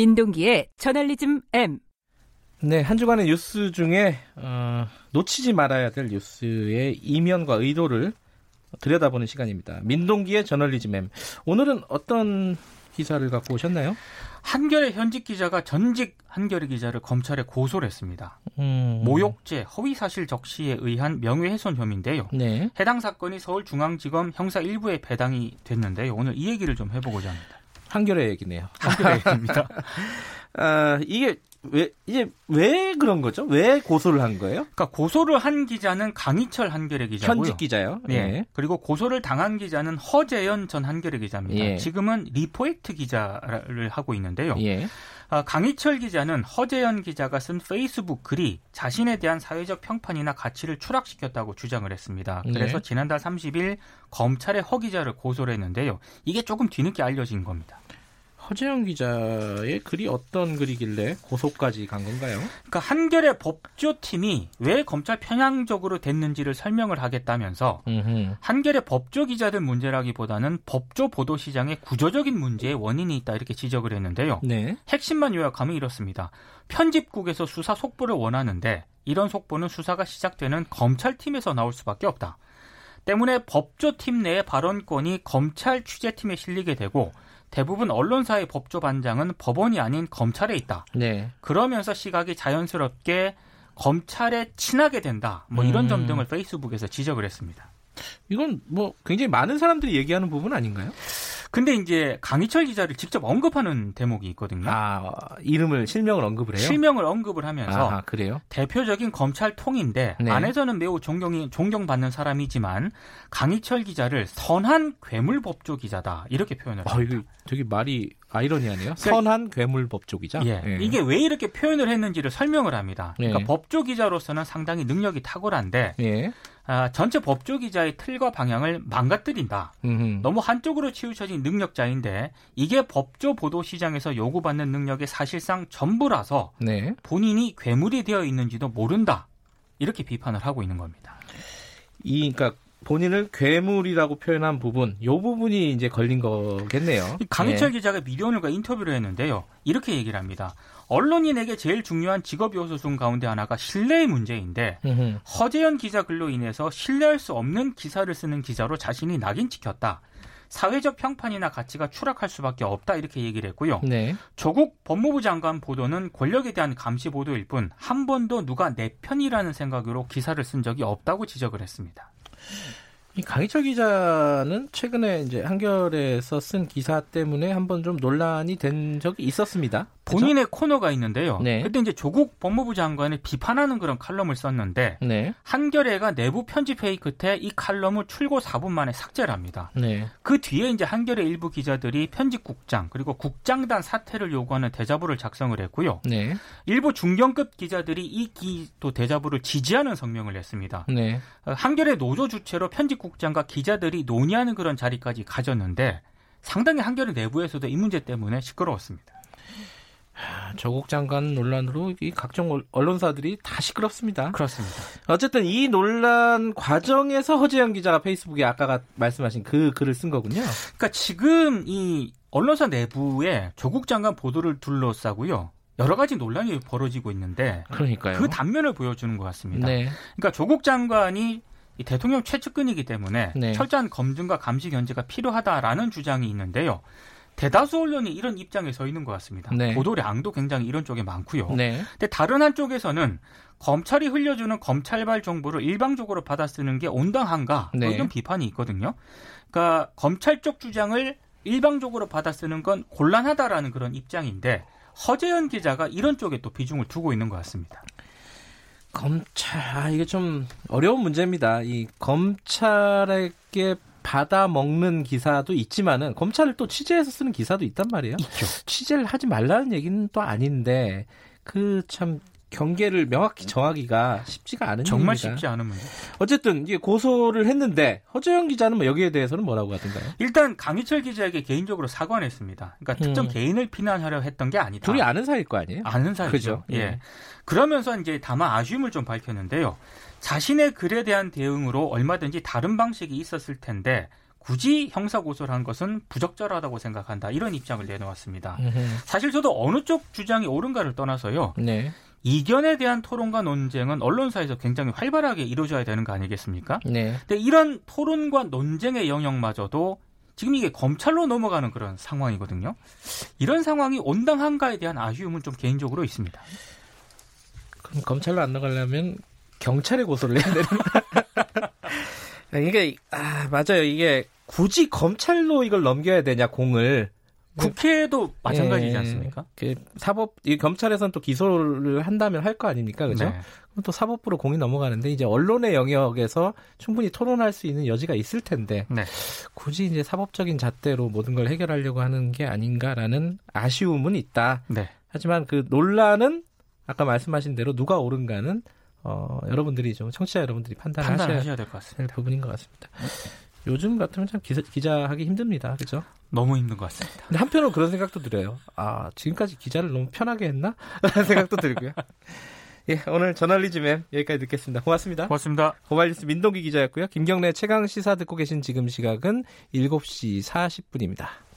민동기의 저널리즘 M. 네, 한 주간의 뉴스 중에 어, 놓치지 말아야 될 뉴스의 이면과 의도를 들여다보는 시간입니다. 민동기의 저널리즘 M. 오늘은 어떤 기사를 갖고 오셨나요? 한겨레 현직 기자가 전직 한겨레 기자를 검찰에 고소를 했습니다. 음... 모욕죄, 허위사실 적시에 의한 명예훼손 혐의인데요. 네. 해당 사건이 서울중앙지검 형사 1부에 배당이 됐는데요. 오늘 이 얘기를 좀 해보고자 합니다. 한겨레 얘기네요. 한겨레 얘기입니다. 아, 이게 왜 이제 왜 그런 거죠? 왜 고소를 한 거예요? 그러니까 고소를 한 기자는 강희철 한겨레 기자고요. 현직 기자요. 예. 예. 그리고 고소를 당한 기자는 허재현 전 한겨레 기자입니다. 예. 지금은 리포액트 기자를 하고 있는데요. 예. 아, 강희철 기자는 허재현 기자가 쓴 페이스북 글이 자신에 대한 사회적 평판이나 가치를 추락시켰다고 주장을 했습니다. 네. 그래서 네. 지난달 30일 검찰에 허 기자를 고소를 했는데요. 이게 조금 뒤늦게 알려진 겁니다. 허재영 기자의 글이 어떤 글이길래 고소까지 간 건가요? 그러니까 한겨레 법조팀이 왜 검찰 편향적으로 됐는지를 설명을 하겠다면서 음흠. 한겨레 법조 기자들 문제라기보다는 법조 보도 시장의 구조적인 문제에 원인이 있다 이렇게 지적을 했는데요. 네. 핵심만 요약하면 이렇습니다. 편집국에서 수사 속보를 원하는데 이런 속보는 수사가 시작되는 검찰팀에서 나올 수밖에 없다. 때문에 법조팀 내의 발언권이 검찰 취재팀에 실리게 되고 대부분 언론사의 법조 반장은 법원이 아닌 검찰에 있다. 네. 그러면서 시각이 자연스럽게 검찰에 친하게 된다. 뭐 이런 음. 점 등을 페이스북에서 지적을 했습니다. 이건 뭐 굉장히 많은 사람들이 얘기하는 부분 아닌가요? 근데 이제 강희철 기자를 직접 언급하는 대목이 있거든요. 아, 이름을 실명을 언급을 해요? 실명을 언급을 하면서 아, 그래요? 대표적인 검찰 통인데 네. 안에서는 매우 존경이 존경받는 사람이지만 강희철 기자를 선한 괴물 법조 기자다 이렇게 표현을 아, 합니다. 이거 되게 말이 아이러니하네요. 그러니까, 선한 괴물 법조 기자. 예, 예. 이게 왜 이렇게 표현을 했는지를 설명을 합니다. 그러니까 예. 법조 기자로서는 상당히 능력이 탁월한데 예. 아, 전체 법조 기자의 틀과 방향을 망가뜨린다. 음흠. 너무 한쪽으로 치우쳐진 능력자인데 이게 법조 보도 시장에서 요구받는 능력의 사실상 전부라서 네. 본인이 괴물이 되어 있는지도 모른다. 이렇게 비판을 하고 있는 겁니다. 이 그러니까 본인을 괴물이라고 표현한 부분, 요 부분이 이제 걸린 거겠네요. 강희철 네. 기자가 미디어오늘과 인터뷰를 했는데요. 이렇게 얘기를 합니다. 언론인에게 제일 중요한 직업 요소 중 가운데 하나가 신뢰의 문제인데 으흠. 허재현 기자 글로 인해서 신뢰할 수 없는 기사를 쓰는 기자로 자신이 낙인 찍혔다. 사회적 평판이나 가치가 추락할 수밖에 없다 이렇게 얘기를 했고요. 네. 조국 법무부 장관 보도는 권력에 대한 감시 보도일 뿐 한 번도 누가 내 편이라는 생각으로 기사를 쓴 적이 없다고 지적을 했습니다. 이 강희철 기자는 최근에 이제 한겨레에서 쓴 기사 때문에 한번 좀 논란이 된 적이 있었습니다. 본인의 그렇죠? 코너가 있는데요. 네. 그때 이제 조국 법무부 장관을 비판하는 그런 칼럼을 썼는데 네. 한겨레가 내부 편집 회의 끝에 이 칼럼을 출고 4분 만에 삭제를 합니다. 네. 그 뒤에 이제 한겨레 일부 기자들이 편집국장 그리고 국장단 사퇴를 요구하는 대자보를 작성을 했고요. 네. 일부 중견급 기자들이 이 기도 대자보를 지지하는 성명을 냈습니다. 네. 어, 한겨레 노조 주체로 편집국장과 기자들이 논의하는 그런 자리까지 가졌는데 상당히 한겨레 내부에서도 이 문제 때문에 시끄러웠습니다. 조국 장관 논란으로 이 각종 언론사들이 다 시끄럽습니다. 그렇습니다. 어쨌든 이 논란 과정에서 허재영 기자가 페이스북에 아까 말씀하신 그 글을 쓴 거군요. 그러니까 지금 이 언론사 내부에 조국 장관 보도를 둘러싸고요. 여러 가지 논란이 벌어지고 있는데 그러니까요. 그 단면을 보여주는 것 같습니다. 네. 그러니까 조국 장관이 대통령 최측근이기 때문에 네. 철저한 검증과 감시 견제가 필요하다라는 주장이 있는데요. 대다수 언론이 이런 입장에 서 있는 것 같습니다. 네. 보도량도 굉장히 이런 쪽에 많고요. 네. 근데 다른 한쪽에서는 검찰이 흘려주는 검찰발 정보를 일방적으로 받아 쓰는 게 온당한가 네. 이런 비판이 있거든요. 그러니까 검찰 쪽 주장을 일방적으로 받아 쓰는 건 곤란하다라는 그런 입장인데 허재현 기자가 이런 쪽에 또 비중을 두고 있는 것 같습니다. 검찰 아, 이게 좀 어려운 문제입니다. 이 검찰에게 받아 먹는 기사도 있지만은 검찰을 또 취재해서 쓰는 기사도 있단 말이에요. 있죠. 취재를 하지 말라는 얘기는 또 아닌데 그 참 경계를 명확히 정하기가 쉽지가 않은 정말 일입니다. 쉽지 않은 문제. 어쨌든 이게 고소를 했는데 허재영 기자는 뭐 여기에 대해서는 뭐라고 하던가요? 일단 강희철 기자에게 개인적으로 사과를 했습니다. 그러니까 음. 특정 개인을 비난하려 했던 게 아니다. 둘이 아는 사이일 거 아니에요? 아는 사이죠. 그죠? 예. 예. 그러면서 이제 다만 아쉬움을 좀 밝혔는데요. 자신의 글에 대한 대응으로 얼마든지 다른 방식이 있었을 텐데 굳이 형사 고소를 한 것은 부적절하다고 생각한다. 이런 입장을 내놓았습니다. 사실 저도 어느 쪽 주장이 옳은가를 떠나서요. 네. 이견에 대한 토론과 논쟁은 언론사에서 굉장히 활발하게 이루어져야 되는 거 아니겠습니까? 네. 근데 이런 토론과 논쟁의 영역마저도 지금 이게 검찰로 넘어가는 그런 상황이거든요. 이런 상황이 온당한가에 대한 아쉬움은 좀 개인적으로 있습니다. 그럼 검찰로 안 나가려면 경찰에 고소를 해야 되는. 이게 아 맞아요. 이게 굳이 검찰로 이걸 넘겨야 되냐 공을 국회도 마찬가지지 예, 않습니까? 그 사법 이 검찰에서는 또 기소를 한다면 할 거 아닙니까, 그죠? 네. 그럼 또 사법부로 공이 넘어가는데 이제 언론의 영역에서 충분히 토론할 수 있는 여지가 있을 텐데 네. 굳이 이제 사법적인 잣대로 모든 걸 해결하려고 하는 게 아닌가라는 아쉬움은 있다. 네. 하지만 그 논란은 아까 말씀하신 대로 누가 옳은가는 어, 여러분들이 좀 청취자 여러분들이 판단하셔야 될것 같습니다. 부분인 것 같습니다. 요즘 같으면 참 기자, 기자 하기 힘듭니다. 그죠? 너무 힘든 것 같습니다. 근데 한편으로 그런 생각도 들어요. 아, 지금까지 기자를 너무 편하게 했나? 라는 생각도 들고요. 예, 오늘 저널리즘엔 여기까지 듣겠습니다. 고맙습니다. 고맙습니다. 고발뉴스 민동기 기자였고요. 김경래 최강 시사 듣고 계신 지금 시각은 7시 40분입니다.